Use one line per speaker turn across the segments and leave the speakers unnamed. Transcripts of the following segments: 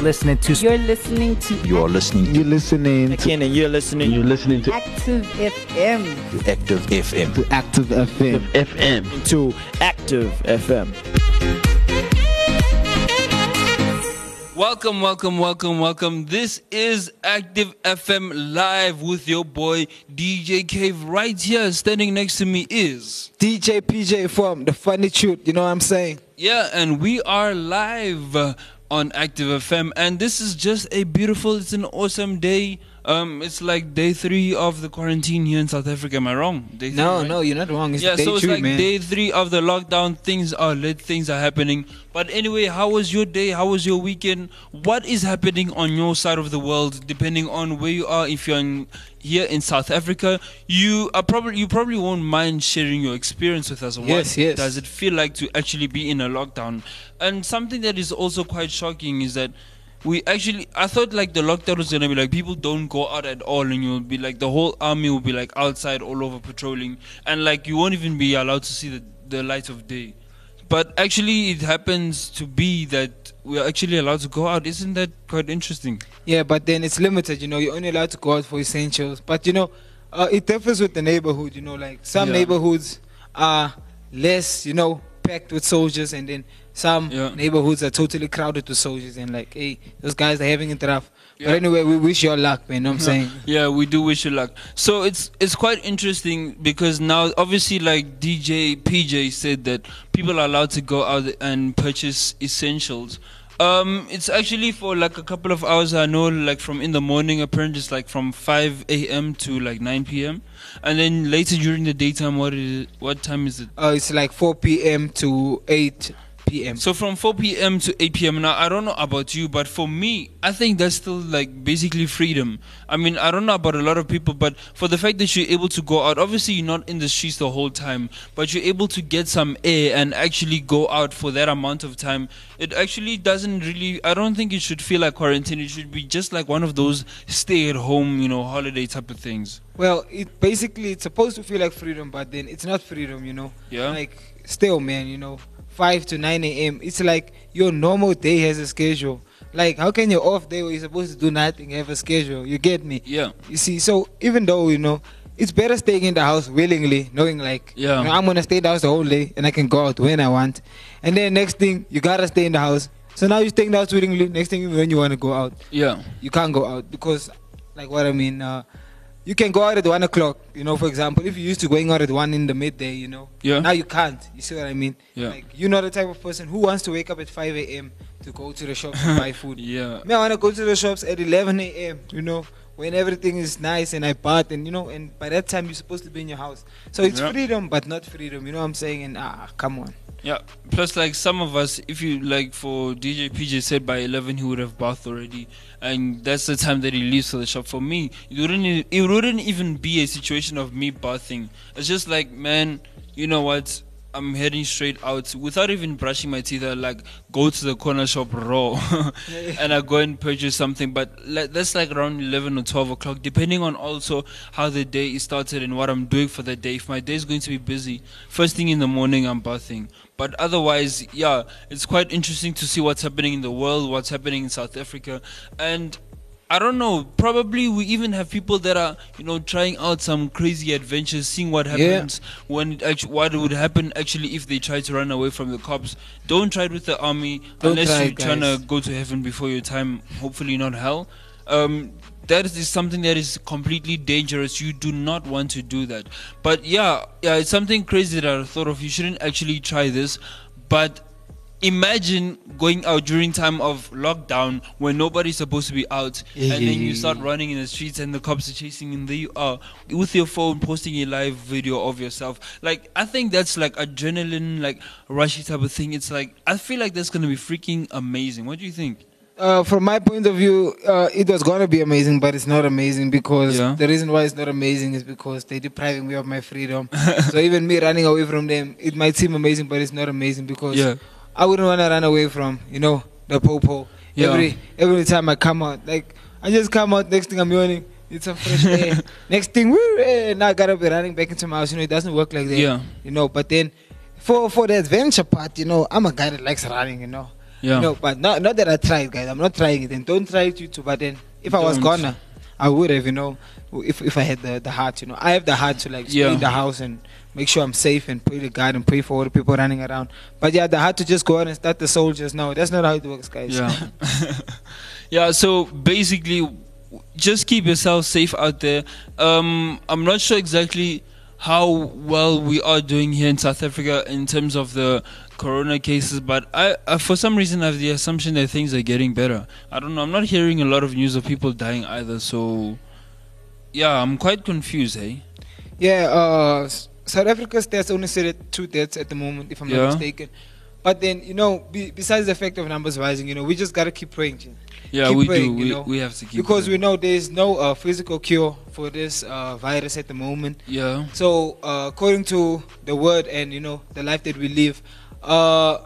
listening to
You're listening to
You are listening to
You're listening to
Again, and you're listening.
You're listening to
Active FM.
Active FM.
To Active FM.
FM to Active FM.
Welcome, welcome, welcome, welcome. This is Active FM Live with your boy DJ Cave. Right here, standing next to me is.
DJ PJ from the funny truth. You know what I'm saying?
Yeah, and we are live uh, on Active FM, and this is just a beautiful, it's an awesome day. Um, it's like day three of the quarantine here in South Africa. Am I wrong? Day three,
No,
right?
no, you're not wrong. It's
yeah,
day
so it's
two,
like
man.
day three of the lockdown. Things are lit, things are happening. But anyway, how was your day? How was your weekend? What is happening on your side of the world? Depending on where you are, if you're in, here in South Africa, you are probably you probably won't mind sharing your experience with us. What
Yes, yes.
does it feel like to actually be in a lockdown? And something that is also quite shocking is that we actually I thought like the lockdown was gonna be like people don't go out at all and you'll be like the whole army will be like outside all over patrolling and like you won't even be allowed to see the, the light of day. But actually it happens to be that we're actually allowed to go out. Isn't that quite interesting?
Yeah, but then it's limited. You know, you're only allowed to go out for essentials. But you know, uh, it differs with the neighborhood. You know, like some
Yeah.
neighborhoods are less, you know, packed with soldiers, and then some
Yeah.
neighborhoods are totally crowded with soldiers. And like, hey, those guys are having it rough.
Yeah.
But anyway, we wish you luck, man. You know what I'm saying?
Yeah, we do wish you luck. So it's it's quite interesting because now obviously like DJ PJ said that people are allowed to go out and purchase essentials. Um, it's actually for like a couple of hours. I know, like from in the morning, apparently it's like from 5 a.m. to like 9 p.m. And then later during the daytime, what is it, what time is it?
Uh, it's like 4 p.m. to 8 p.m.
So from 4 p.m. to 8 p.m. Now I don't know about you, but for me, I think that's still like basically freedom. I mean, I don't know about a lot of people, but for the fact that you're able to go out, obviously you're not in the streets the whole time, but you're able to get some air and actually go out for that amount of time. It actually doesn't really. I don't think it should feel like quarantine. It should be just like one of those stay-at-home, you know, holiday type of things.
Well, it basically it's supposed to feel like freedom, but then it's not freedom, you know.
Yeah.
Like still, man, you know, five to nine a.m. It's like your normal day has a schedule. Like, how can your off day where you're supposed to do nothing have a schedule? You get me?
Yeah.
You see, so even though you know, it's better staying in the house willingly, knowing like,
Yeah.
you know, I'm gonna stay in the house the whole day and I can go out when I want. And then next thing, you gotta stay in the house. So now you're staying in the house willingly. Next thing, when you wanna go out,
Yeah.
you can't go out because like what I mean, uh, you can go out at one o'clock, you know, for example, if you used to going out at one in the midday, you know.
Yeah.
Now you can't. You see what I mean?
Yeah.
Like you're not the type of person who wants to wake up at five AM to go to the shop and buy food.
Yeah.
Me, I wanna go to the shops at eleven AM, you know, when everything is nice and I bought and you know, and by that time you're supposed to be in your house. So it's
Yeah.
freedom but not freedom, you know what I'm saying? And ah come on.
Yeah. Plus, like some of us, if you like, for DJ PJ said by eleven he would have bathed already, and that's the time that he leaves for the shop. For me, it wouldn't. It wouldn't even be a situation of me bathing. It's just like, man, you know what? I'm heading straight out without even brushing my teeth. I like go to the corner shop raw, and I go and purchase something. But like, that's like around eleven or twelve o'clock, depending on also how the day is started and what I'm doing for the day. If my day is going to be busy, first thing in the morning I'm bathing. But otherwise, yeah, it's quite interesting to see what's happening in the world, what's happening in South Africa, and I don't know. Probably we even have people that are, you know, trying out some crazy adventures, seeing what happens when it actually, what would happen actually if they try to run away from the cops. Don't try it with the army
Don't
unless
try
you're
it,
trying to go to heaven before your time. Hopefully not hell. Um, that is something that is completely dangerous. You do not want to do that. But yeah, yeah, it's something crazy that I thought of. You shouldn't actually try this, but imagine going out during time of lockdown when nobody's supposed to be out
Yeah,
and
yeah,
then you start running in the streets and the cops are chasing and there you are with your phone posting a live video of yourself like i think that's like adrenaline like rushy type of thing it's like i feel like that's gonna be freaking amazing what do you think
Uh, from my point of view, uh, it was gonna be amazing, but it's not amazing because
Yeah.
the reason why it's not amazing is because they're depriving me of my freedom. so even me running away from them, it might seem amazing, but it's not amazing because
Yeah.
I wouldn't want to run away from, you know, the popo.
Yeah.
Every every time I come out, like I just come out, next thing I'm yawning. It's a fresh air. Next thing, woo, eh, now I gotta be running back into my house. You know, it doesn't work like that.
Yeah.
You know, but then for for the adventure part, you know, I'm a guy that likes running. You know,
Yeah.
You know, but not not that I tried, guys. I'm not trying it, and don't try it you too. But then, if I was
Don't.
gonna, I would have, you know, if if I had the the heart, you know, I have the heart to like stay
Yeah.
in the house and make sure I'm safe and pray to God and pray for all the people running around. But yeah, they had to just go out and start the soldiers. No, that's not how it works, guys.
Yeah. yeah, so basically just keep yourself safe out there. Um I'm not sure exactly how well we are doing here in South Africa in terms of the corona cases, but I, I for some reason I have the assumption that things are getting better. I don't know. I'm not hearing a lot of news of people dying either, so yeah, I'm quite confused, hey.
Yeah, uh, South Africa's stats only said it two deaths at the moment, if I'm
Yeah.
not mistaken. But then, you know, be, besides the fact of numbers rising, you know, we just gotta keep praying,
Yeah,
Keep
we
praying,
do.
you
We,
know,
we have to keep
because we know there's no uh, physical cure for this uh, virus at the moment.
Yeah.
So, uh, according to the word and you know the life that we live, uh,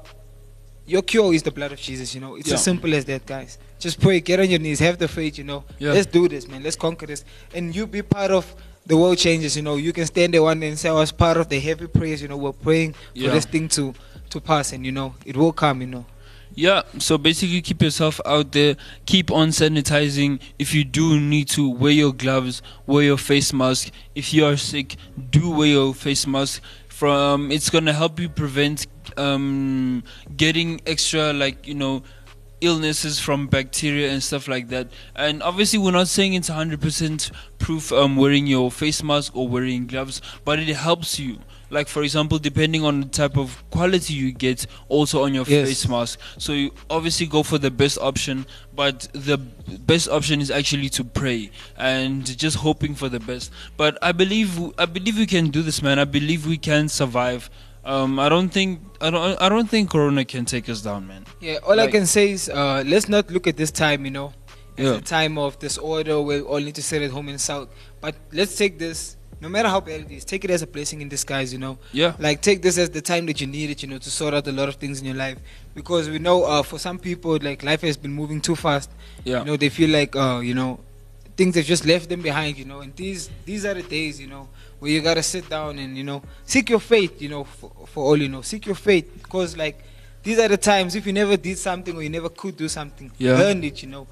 your cure is the blood of Jesus. You know, it's
Yeah.
as simple as that, guys. Just pray, get on your knees, have the faith. You know,
Yeah.
let's do this, man. Let's conquer this, and you be part of the world changes. You know, you can stand there one day and say, "I was part of the heavy prayers." You know, we're praying for
Yeah.
this thing to to pass, and you know, it will come. You know.
Yeah, so basically keep yourself out there, keep on sanitizing. If you do need to, wear your gloves, wear your face mask. If you are sick, do wear your face mask. From it's gonna help you prevent um, getting extra like you know illnesses from bacteria and stuff like that. And obviously, we're not saying it's 100% proof um, wearing your face mask or wearing gloves, but it helps you. Like, for example, depending on the type of quality you get, also on your
Yes.
face mask. So, you obviously go for the best option, but the best option is actually to pray and just hoping for the best. But I believe, I believe we can do this, man. I believe we can survive. Um, I don't think I don't I don't think Corona can take us down, man.
Yeah, all I can say is uh, let's not look at this time, you know, as
Yeah.
a time of disorder where we all need to sit at home and sulk. But let's take this, no matter how bad it is, take it as a blessing in disguise, you know.
Yeah.
Like take this as the time that you need it, you know, to sort out a lot of things in your life. Because we know uh, for some people, like life has been moving too fast.
Yeah.
You know, they feel like, uh, you know, things have just left them behind, you know. And these these are the days, you know, where you gotta sit down and you know seek your faith, you know, for, for all you know, seek your faith. Because like these are the times if you never did something or you never could do something,
Yeah.
learn it, you know.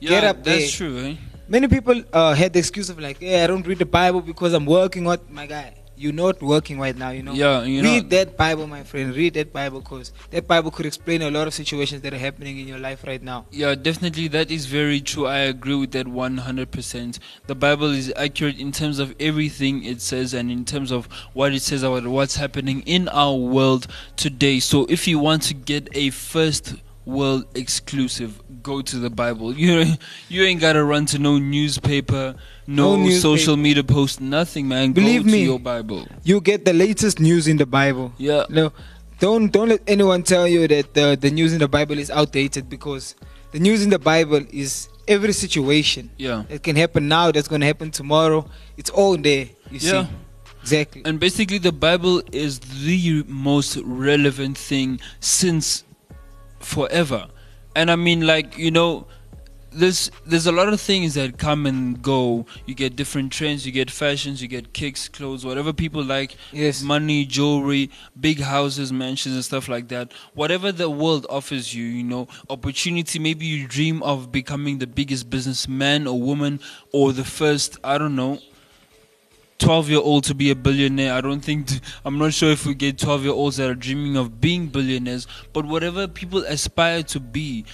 Yeah,
Get up
that's
there.
true, eh?
Many people uh, had the excuse of like, yeah, I don't read the Bible because I'm working. What my guy, you're not working right now, you know.
Yeah, you
read
know.
that Bible, my friend. Read that Bible because that Bible could explain a lot of situations that are happening in your life right now.
Yeah, definitely. That is very true. I agree with that 100%. The Bible is accurate in terms of everything it says and in terms of what it says about what's happening in our world today. So, if you want to get a first world exclusive, go to the Bible. You you ain't gotta run to no newspaper, no,
No newspaper.
social media post, nothing, man.
Believe
go
me.
to your Bible.
You get the latest news in the Bible.
Yeah,
No, don't don't let anyone tell you that the the news in the Bible is outdated because the news in the Bible is every situation
yeah.
It can happen now, that's going to happen tomorrow. It's all there. You
Yeah.
see, exactly.
And basically, the Bible is the most relevant thing since forever. And I mean, like you know, there's there's a lot of things that come and go. You get different trends, you get fashions, you get kicks, clothes, whatever people like.
Yes.
Money, jewelry, big houses, mansions, and stuff like that. Whatever the world offers you, you know, opportunity. Maybe you dream of becoming the biggest businessman or woman, or the first. I don't know 12 year old to be a billionaire. I don't think, I'm not sure if we get 12 year olds that are dreaming of being billionaires, but whatever people aspire to be,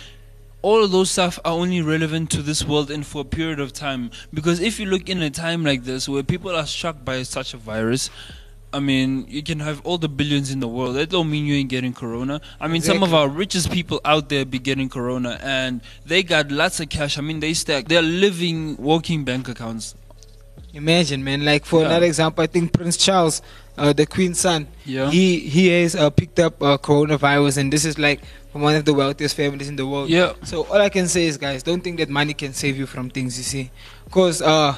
all of those stuff are only relevant to this world and for a period of time. Because if you look in a time like this where people are struck by such a virus, I mean, you can have all the billions in the world. That don't mean you ain't getting corona. I mean, some of our richest people out there be getting corona, and they got lots of cash. I mean, they stack. They're living, walking bank accounts.
Imagine, man. Like for
Yeah.
another example, I think Prince Charles, uh, the Queen's son,
Yeah.
he he has uh, picked up uh, coronavirus, and this is like from one of the wealthiest families in the world.
Yeah.
So all I can say is, guys, don't think that money can save you from things. You see, because uh,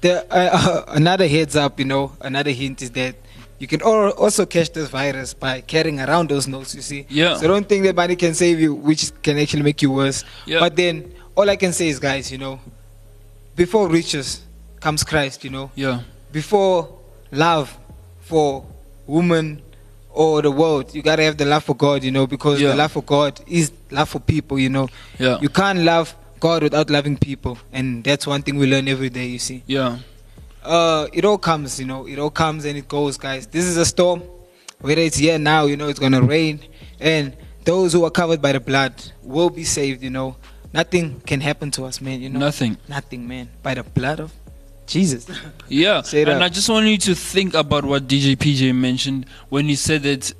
the uh, another heads up, you know, another hint is that. You can also catch this virus by carrying around those notes, you see.
Yeah.
So don't think that money can save you, which can actually make you worse.
Yeah.
But then, all I can say is, guys, you know, before riches comes Christ, you know
Yeah.
before love for woman or the world. You gotta have the love for God, you know, because
Yeah.
the love for God is love for people, you know.
Yeah.
You can't love God without loving people, and that's one thing we learn every day. You see,
Yeah.
uh, it all comes, you know, it all comes and it goes, guys. This is a storm, whether it's here now, you know, it's gonna rain, and those who are covered by the blood will be saved, you know. Nothing can happen to us, man. You know,
Nothing.
nothing, man. By the blood of Jesus.
Yeah,
Say
and. I just want you to think about what DJ PJ mentioned when he said that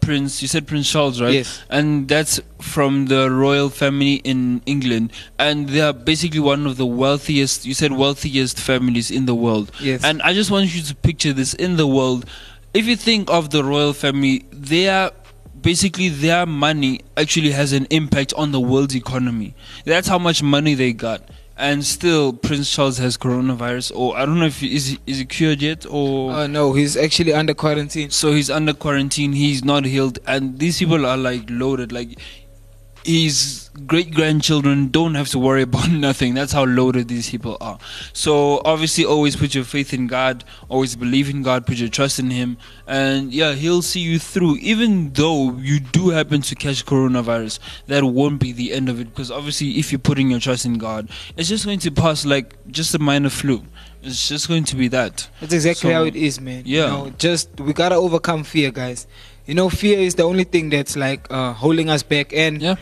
Prince, you said Prince Charles, right?
Yes.
And that's from the royal family in England, and they are basically one of the wealthiest. You said wealthiest families in the world.
Yes.
And I just want you to picture this in the world. If you think of the royal family, they are basically their money actually has an impact on the world's economy. That's how much money they got. And still, Prince Charles has coronavirus, or I don't know if he, is he, is he cured yet, or
Uh, no, he's actually under quarantine.
so he's under quarantine. He's not healed, and these people are like loaded. Like his great grandchildren don't have to worry about nothing. That's how loaded these people are. So obviously, always put your faith in God. Always believe in God. Put your trust in Him, and yeah, He'll see you through. Even though you do happen to catch coronavirus, that won't be the end of it. Because obviously, if you're putting your trust in God, it's just going to pass like just a minor flu. It's just going to be that.
That's exactly
So,
how it is, man.
yeah.
You know, just we gotta overcome fear, guys. You know, fear is the only thing that's like uh, holding us back. And
Yeah.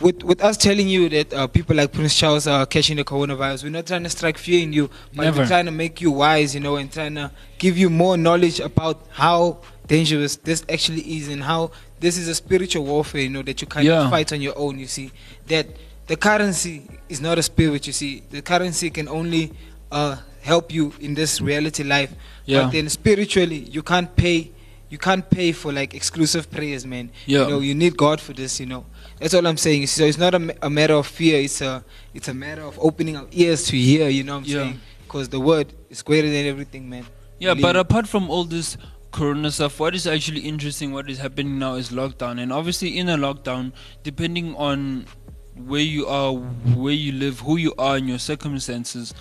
with with us telling you that uh, people like Prince Charles are catching the coronavirus, we're not trying to strike fear in you, but
Never.
we're trying to make you wise, you know, and trying to give you more knowledge about how dangerous this actually is and how this is a spiritual warfare, you know, that you can't
Yeah.
fight on your own. You see that the currency is not a spirit. You see, the currency can only uh, help you in this reality life.
Yeah.
But then spiritually, you can't pay. You can't pay for like exclusive prayers, man.
Yeah.
You know, you need God for this. You know, that's all I'm saying. So it's not a, a matter of fear. It's a it's a matter of opening our ears to hear. You know what I'm
Yeah.
saying? Because the word is greater than everything, man.
Yeah,
Believe
but apart from all this corona stuff, what is actually interesting, what is happening now is lockdown. And obviously, in a lockdown, depending on where you are, where you live, who you are, and your circumstances,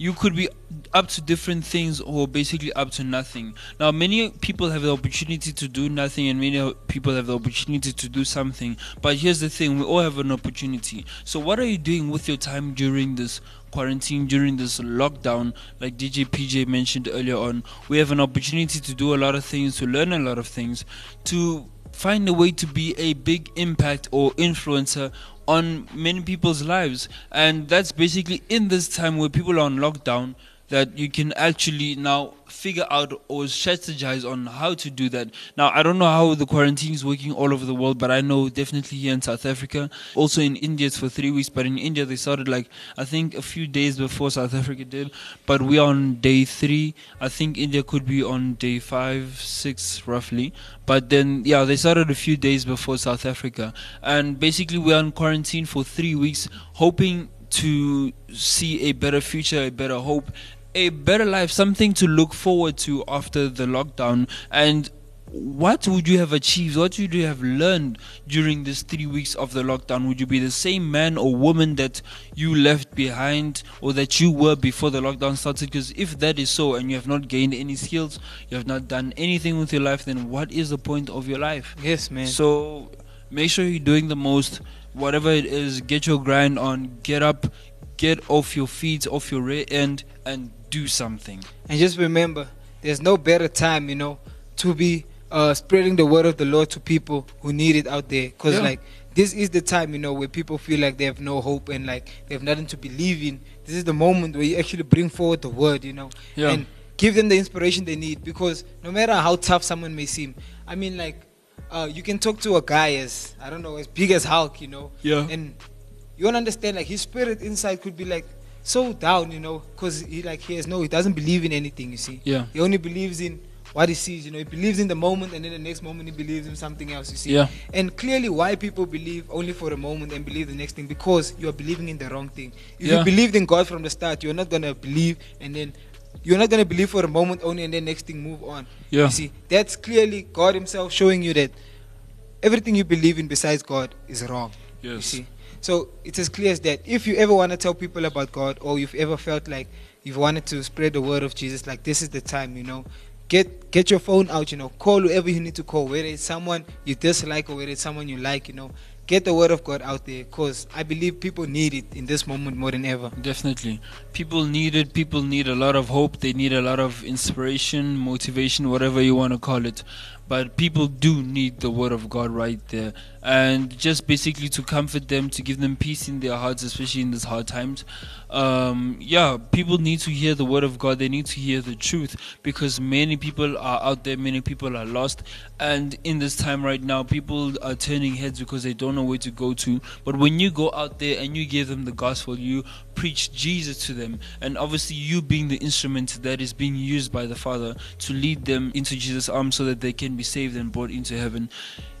you could be up to different things or basically up to nothing. Now, many people have the opportunity to do nothing, and many people have the opportunity to do something. But here's the thing we all have an opportunity. So, what are you doing with your time during this quarantine, during this lockdown? Like DJ PJ mentioned earlier on, we have an opportunity to do a lot of things, to learn a lot of things, to find a way to be a big impact or influencer on many people's lives. And that's basically in this time where people are on lockdown that you can actually now figure out or strategize on how to do that. Now, I don't know how the quarantine is working all over the world, but I know definitely here in South Africa. Also in India, it's for three weeks, but in India, they started like, I think a few days before South Africa did, but we're on day three. I think India could be on day five, six, roughly. But then, yeah, they started a few days before South Africa. And basically, we're on quarantine for three weeks, hoping to see a better future, a better hope, a better life, something to look forward to after the lockdown. And what would you have achieved? What would you have learned during these three weeks of the lockdown? Would you be the same man or woman that you left behind or that you were before the lockdown started? Because if that is so and you have not gained any skills, you have not done anything with your life, then what is the point of your life?
yes, man.
So make sure you're doing the most, whatever it is, get your grind on, get up, get off your feet, off your rear end, and do something.
And just remember, there's no better time, you know, to be uh, spreading the word of the Lord to people who need it out there. Because,
Yeah.
like, this is the time, you know, where people feel like they have no hope and, like, they have nothing to believe in. This is the moment where you actually bring forward the word, you know,
Yeah.
and give them the inspiration they need. Because no matter how tough someone may seem, I mean, like, uh, you can talk to a guy as, I don't know, as big as Hulk, you know,
Yeah.
and you don't understand, like, his spirit inside could be, like, so down, you know, because he like he has no, he doesn't believe in anything. You see,
Yeah.
he only believes in what he sees. You know, he believes in the moment, and then the next moment he believes in something else. You see,
Yeah.
And clearly, why people believe only for a moment and believe the next thing because you are believing in the wrong thing. If
Yeah.
you believed in God from the start, you're not gonna believe, and then you're not gonna believe for a moment only, and then next thing move on.
Yeah.
You see, that's clearly God Himself showing you that everything you believe in besides God is wrong. You
Yes.
see, so it's as clear as that. If you ever want to tell people about God, or you've ever felt like you've wanted to spread the word of Jesus, like this is the time, you know, get get your phone out. You know, call whoever you need to call, whether it's someone you dislike or whether it's someone you like. You know, get the word of God out there, cause I believe people need it in this moment more than ever.
Definitely. People need it. People need a lot of hope. They need a lot of inspiration, motivation, whatever you want to call it. But people do need the word of God right there. And just basically to comfort them, to give them peace in their hearts, especially in these hard times. Um, yeah, people need to hear the word of God. They need to hear the truth because many people are out there, many people are lost. And in this time right now, people are turning heads because they don't know where to go to. But when you go out there and you give them the gospel, you preach Jesus to them, and obviously you being the instrument that is being used by the Father to lead them into Jesus' arms so that they can be saved and brought into heaven.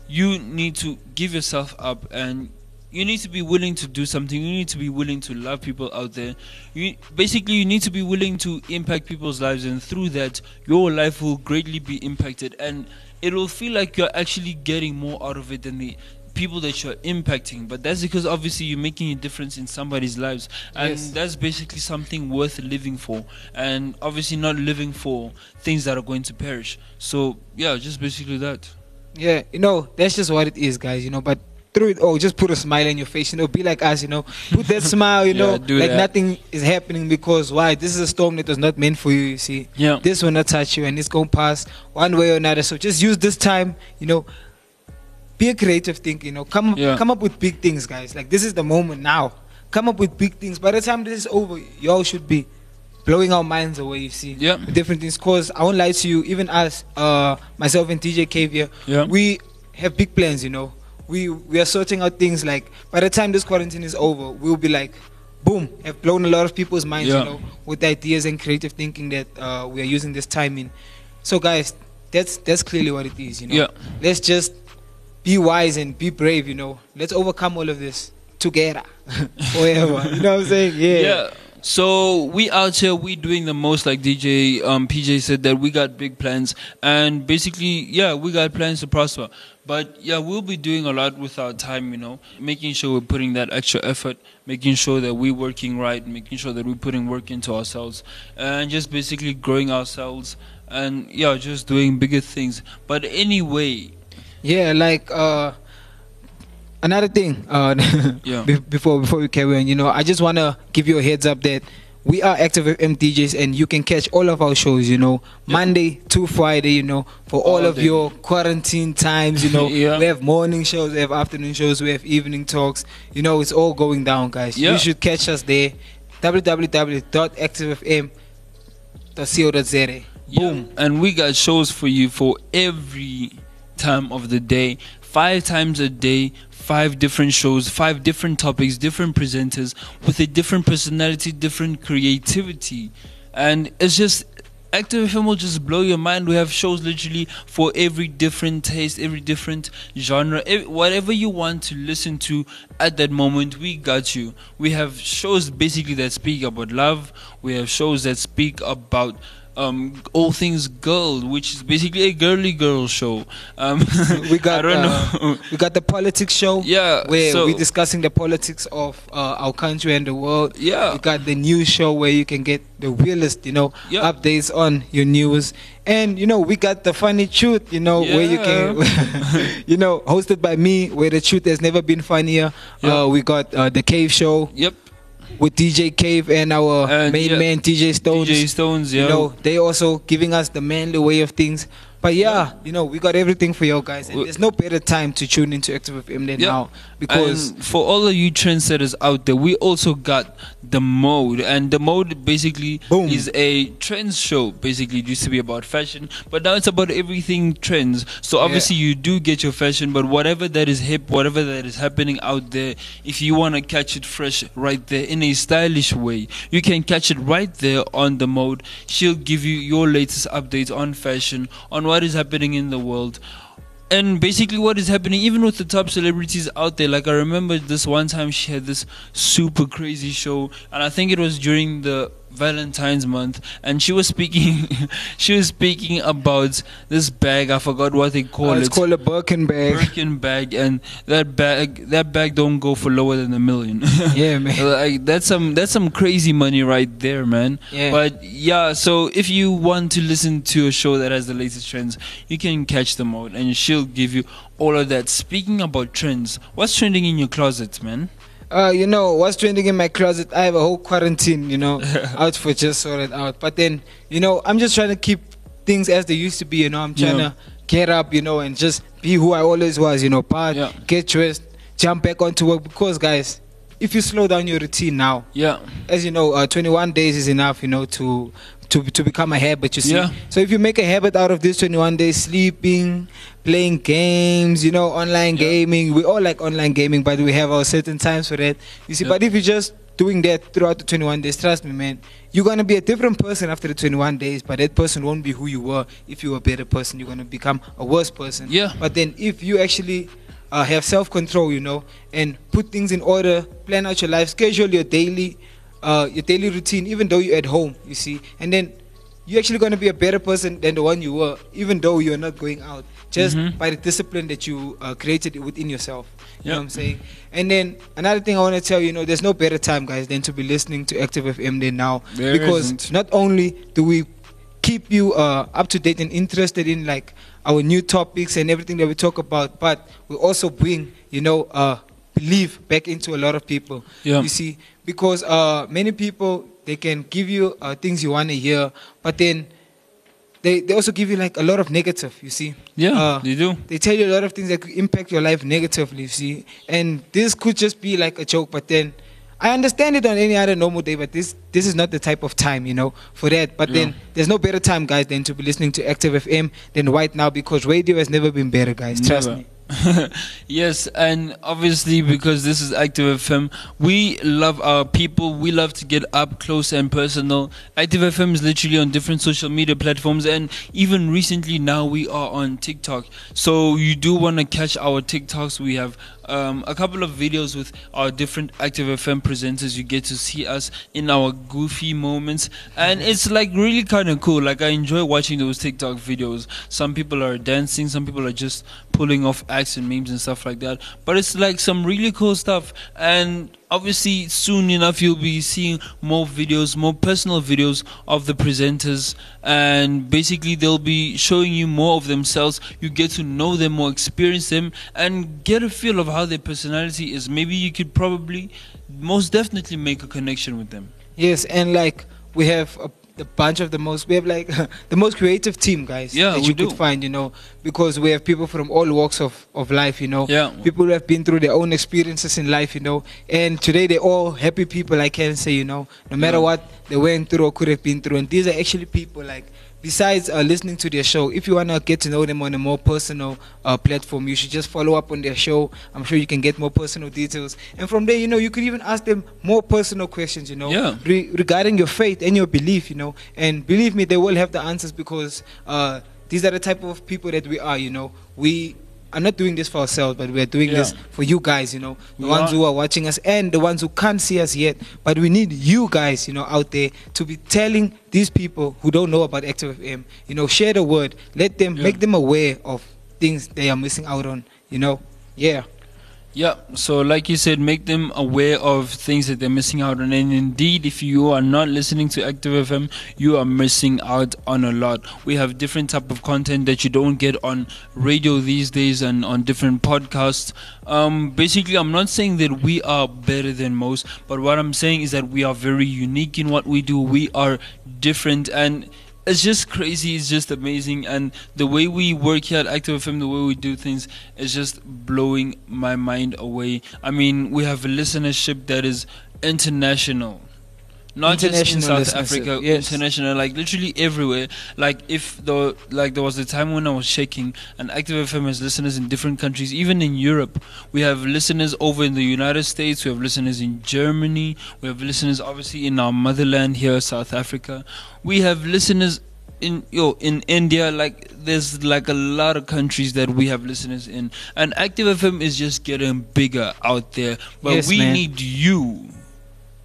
You need to give yourself up and you need to be willing to do something. You need to be willing to love people out there. You basically you need to be willing to impact people's lives, and through that, your life will greatly be impacted, and it will feel like you're actually getting more out of it than the people that you're impacting. But that's because obviously you're making a difference in somebody's lives, and
Yes.
that's basically something worth living for, and obviously not living for things that are going to perish. So yeah, just basically that.
Yeah, you know, that's just what it is, guys, you know, but through it all, just put a smile on your face, you know, be like us, you know, put that smile, you
Yeah,
know,
do
like
that.
nothing is happening because why? This is a storm that was not meant for you, you see.
Yeah.
This will not touch you and it's going to pass one way or another. So just use this time, you know, be a creative thinker, you know, come,
Yeah.
come up with big things, guys. Like, this is the moment now. Come up with big things. By the time this is over, y'all should be blowing our minds away, you see.
Yeah.
Different things. Because I won't lie to you, even us, uh, myself and DJ Cave here,
Yeah.
we have big plans, you know. We we are sorting out things like by the time this quarantine is over, we'll be like, boom, have blown a lot of people's minds,
Yeah.
you know, with ideas and creative thinking that uh, we are using this time in. So guys, that's that's clearly what it is, you know.
Yeah.
Let's just be wise and be brave, you know. Let's overcome all of this together. Forever. you know what I'm saying? Yeah.
Yeah. So we out here, we doing the most, like DJ um, PJ said that we got big plans, and basically, yeah, we got plans to prosper. But yeah, we'll be doing a lot with our time, you know, making sure we're putting that extra effort, making sure that we're working right, making sure that we're putting work into ourselves, and just basically growing ourselves, and yeah, just doing bigger things. But anyway,
Yeah, like uh another thing, uh
Yeah.
be- before before we carry on, you know, I just wanna give you a heads up that we are active FM DJs and you can catch all of our shows, you know, Monday to Friday, you know, for all,
All
of
day.
your quarantine times, you know.
Yeah.
We have morning shows, we have afternoon shows, we have evening talks. You know, it's all going down, guys.
Yeah.
You should catch us there. www.activefm.co.za. Boom.
Yeah, and we got shows for you for every time of the day. Five times a day, five different shows, five different topics, different presenters with a different personality, different creativity. And it's just Active FM will just blow your mind. We have shows literally for every different taste, every different genre, ev- whatever you want to listen to at that moment. We got you. We have shows basically that speak about love. We have shows that speak about um, all things girl, which is basically a girly girl show. Um,
we got
I don't
uh,
know.
we got the politics show
Yeah,
where
so-
we're discussing the politics of uh, our country and the world
Yeah.
we got the news show where you can get the realest you know
Yeah.
updates on your news and you know we got the funny truth you know where you can you know hosted by me where the truth has never been funnier
Yeah.
uh, we got uh, the cave show
Yep.
With dj cave and our
And,
main
yeah,
man dj stones
DJ Stones, yeah.
you know they also giving us the manly way of things but yeah, you know we got everything for you guys and there's no better time to tune into active fm than
Yeah.
now because
And for all of you trendsetters out there, we also got the mode, and the mode basically
Boom.
is a trends show. Basically, it used to be about fashion, but now it's about everything trends. So obviously, you do get your fashion, but whatever that is hip, whatever that is happening out there, if you want to catch it fresh right there in a stylish way, you can catch it right there on the mode. She'll give you your latest updates on fashion, on what is happening in the world. And basically what is happening even with the top celebrities out there like i remember this one time she had this super crazy show and i think it was during the Valentine's month, and she was speaking. she was speaking about this bag. I forgot what they call
Uh,
it.
it's called a Birkin bag.
Birkin bag, and that bag that bag don't go for lower than a million.
Yeah, man.
like that's some that's some crazy money right there, man.
Yeah.
But yeah, so if you want to listen to a show that has the latest trends, you can catch them out, and she'll give you all of that. Speaking about trends, what's trending in your closet, man?
Uh, you know what's trending in my closet? I have a whole quarantine, you know, outfit just sorted out. But then, you know, I'm just trying to keep things as they used to be. You know, I'm trying
Yeah.
to get up, you know, and just be who I always was. You know, part,
Yeah.
get dressed, jump back onto work. Because, guys, if you slow down your routine now,
Yeah,
as you know, uh, 21 days is enough, you know, to to to become a habit. You see.
Yeah.
So if you make a habit out of this 21 days, sleeping, playing games, you know, online
Yeah.
gaming. We all like online gaming, but we have our certain times for that. You see.
Yeah.
But if you're just doing that throughout the 21 days, trust me, man, you're gonna be a different person after the 21 days. But that person won't be who you were. If you were a better person, you're gonna become a worse person.
Yeah.
But then if you actually uh, have self-control, you know, and put things in order, plan out your life, schedule your daily, uh, your daily routine, even though you're at home, you see, and then you're actually going to be a better person than the one you were, even though you're not going out, just
Mhm.
by the discipline that you uh, created within yourself. You
Yeah.
know what I'm saying? And then another thing I want to tell you, you know, there's no better time, guys, than to be listening to Active FM than now,
There
because
isn't.
not only do we keep you uh, up to date and interested in like our new topics and everything that we talk about, but we also bring, you know, uh, belief back into a lot of people.
Yeah.
You see, because uh, many people they can give you uh, things you want to hear, but then they, they also give you like a lot of negative. You see.
yeah,
Uh,
they do.
they tell you a lot of things that could impact your life negatively, you see. And this could just be like a joke, but then I understand it on any other normal day, but this this is not the type of time, you know, for that. But
Yeah.
then there's no better time, guys, than to be listening to Active FM than right now because radio has never been better, guys. Trust
Never.
me.
yes, and obviously because this is Active FM, we love our people. We love to get up close and personal. Active FM is literally on different social media platforms, and even recently now we are on TikTok. So you do want to catch our TikToks. We have um, a couple of videos with our different Active FM presenters. You get to see us in our goofy moments, and it's like really kind of cool. Like I enjoy watching those TikTok videos. Some people are dancing, some people are just pulling off acts and memes and stuff like that. But it's like some really cool stuff, and obviously soon enough you'll be seeing more videos, more personal videos of the presenters, and basically they'll be showing you more of themselves. You get to know them more, experience them, and get a feel of how their personality is. Maybe you could probably, most definitely, make a connection with them.
Yes, and like we have a, a bunch of the most, we have like the most creative team, guys.
Yeah,
that
we
you
do.
could find, you know, because we have people from all walks of, of life, you know.
Yeah.
People who have been through their own experiences in life, you know. And today they're all happy people, I can say, you know, no matter
Yeah.
what they went through or could have been through. And these are actually people like. Besides uh, listening to their show, if you want to get to know them on a more personal uh, platform, you should just follow up on their show. I'm sure you can get more personal details. And from there, you know, you could even ask them more personal questions, you know,
Yeah.
re- regarding your faith and your belief, you know. And believe me, they will have the answers because uh, these are the type of people that we are, you know. We are not doing this for ourselves, but we are doing
Yeah.
this for you guys, you know, the
We
ones
are.
who are watching us and the ones who can't see us yet. But we need you guys, you know, out there to be telling these people who don't know about Active FM, you know, share the word, let them
Yeah.
make them aware of things they are missing out on, you know. Yeah.
Yeah, so like you said, make them aware of things that they're missing out on. And indeed, if you are not listening to Active FM, you are missing out on a lot. We have different type of content that you don't get on radio these days and on different podcasts. Um, basically, I'm not saying that we are better than most, but what I'm saying is that we are very unique in what we do. We are different and it's just crazy. It's just amazing, and the way we work here at Active FM, the way we do things, is just blowing my mind away. I mean, we have a listenership that is international, not just in South Africa.
yes.
International, like literally everywhere. Like if the like there was a time when I was shaking, and Active FM has listeners in different countries, even in Europe. We have listeners over in the United States. We have listeners in Germany. We have listeners obviously in our motherland here, South Africa. We have listeners in yo in India. Like there's like a lot of countries that we have listeners in, and Active FM is just getting bigger out there. But
Yes,
we
man.
need you.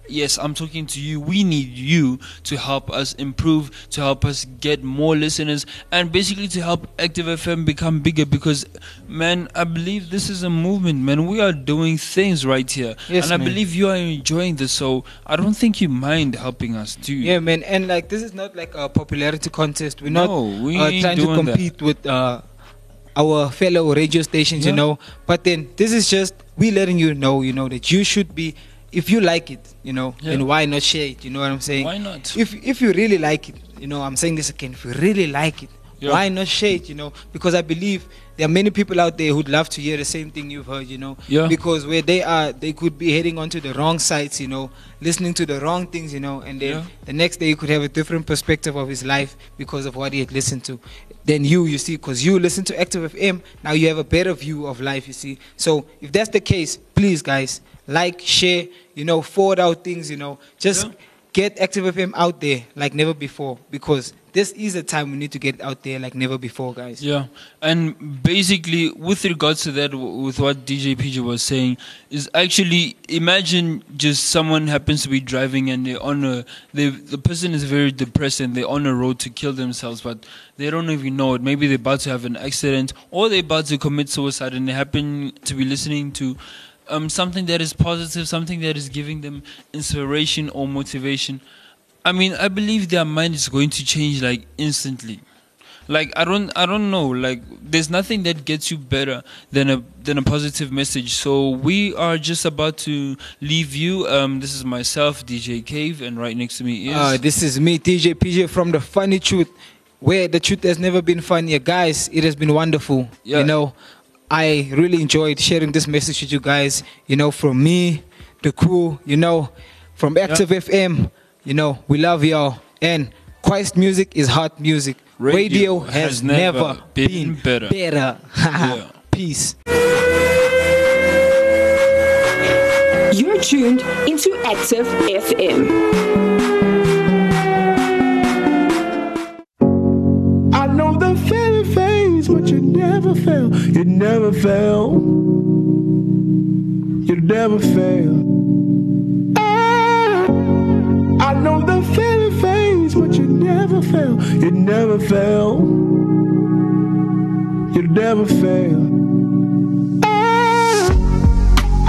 Yes, I'm talking to you. We need you to help us improve, to help us get more listeners, and basically to help Active FM become bigger. Because, man, I believe this is a movement, man. We are doing things right here,
Yes,
and I
man.
believe you are enjoying this. So I don't think you mind helping us, do you?
Yeah, man, and like this is not like a popularity contest. We're not
we
uh, trying to
doing that.
compete with uh, our fellow radio stations, you know. But then this is just we letting you know, you know, that you should be. If you like it, you know,
Yeah.
then why not share it? You know what I'm saying?
Why not?
If if you really like it, you know, I'm saying this again. If you really like it,
Yeah.
why not share it? You know, because I believe there are many people out there who'd love to hear the same thing you've heard. You know,
Yeah.
because where they are, they could be heading onto the wrong sites. You know, listening to the wrong things. You know, and then
Yeah.
the next day you could have a different perspective of his life because of what he had listened to. Then you, you see, because you listen to Active FM, now you have a better view of life. You see, so if that's the case, please, guys, like, share, you know, forward out things. You know, just
Yeah.
get Active FM out there like never before because this is a time we need to get out there like never before, guys.
Yeah, and basically, with regards to that, with what DJ PJ was saying, is actually imagine just someone happens to be driving and they're on a they the person is very depressed and they're on a road to kill themselves, but they don't even know it. Maybe they're about to have an accident or they're about to commit suicide, and they happen to be listening to. Um, something that is positive, something that is giving them inspiration or motivation. I mean, I believe their mind is going to change like instantly like i don't i don't know like there's nothing that gets you better than a than a positive message so we are just about to leave you um this is myself dj cave and right next to me is
Uh, this is me, DJ PJ from the Funny Truth, where the truth has never been funnier. Guys, it has been wonderful.
Yeah.
You know, I really enjoyed sharing this message with you guys. You know, from me, the crew, you know, from Active FM, you know, we love y'all. And Christ music is hot music.
Radio
Radio, has,
has never
never,
been
been,
better.
better.
Yeah.
Peace.
You're tuned into Active FM.
I know the feeling but you never fail. You never fail. You never fail. Ah, I know the feeling fades, but you never fail. You never fail. You never fail. Ah,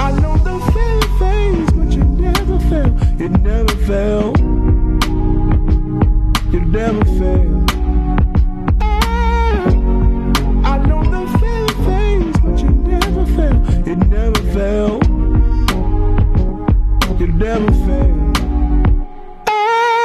I know the feeling fades, but you never fail. You never fail. You never fail. Fail. You never fail.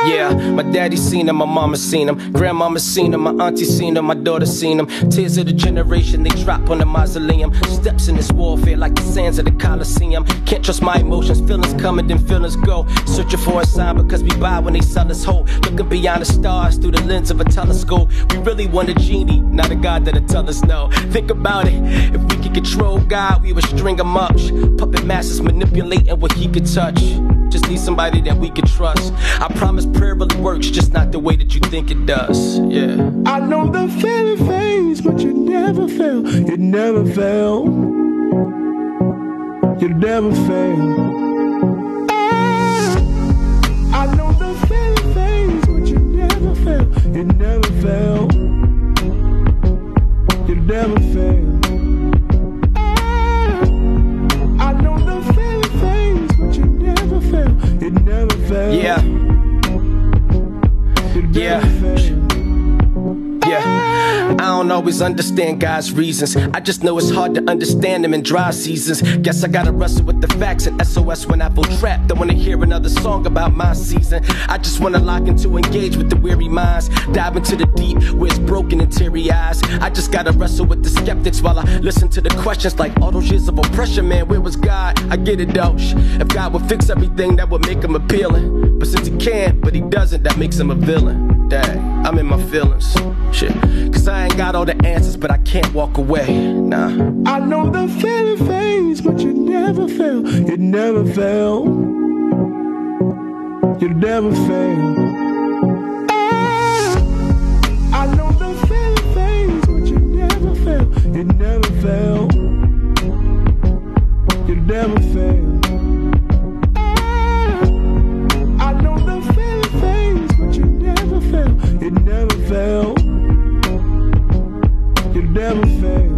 Yeah, my daddy seen him, my mama seen him, grandmama seen him, my auntie seen him, my daughter seen him. Tears of the generation, they drop on the mausoleum. Steps in this warfare like the sands of the Coliseum. Can't trust my emotions, feelings come and then feelings go. Searching for a sign because we buy when they sell us whole. Looking beyond the stars through the lens of a telescope. We really want a genie, not a God that'll tell us no. Think about it, if we control God, we would string him up. Puppet masters manipulating what he could touch. Just need somebody that we can trust. I promise prayer really works, just not the way that you think it does. Yeah.
I know the feeling fades, but you never fail. You never fail. You never fail. Ah, I know the feeling fades, but you never fail, you never fail. You never fail.
Yeah. Yeah. Always understand God's reasons. I just know it's hard to understand them in dry seasons. Guess I gotta wrestle with the facts and SOS when I feel trapped. Don't wanna hear another song about my season. I just wanna lock into engage with the weary minds. Dive into the deep where it's broken and teary eyes. I just gotta wrestle with the skeptics while I listen to the questions like all those years of oppression, man. Where was God? I get it though. If God would fix everything, that would make him appealing. But since he can't, but he doesn't, that makes him a villain. Dang, I'm in my feelings. Shit. Cause I ain't got all the answers, but I can't walk away. Nah.
I know the feeling fades, but you never fail. You never fail. You never fail. Ah, I know the feeling fades, but you never fail. You never fail. You never fail. It never fail. It never fail.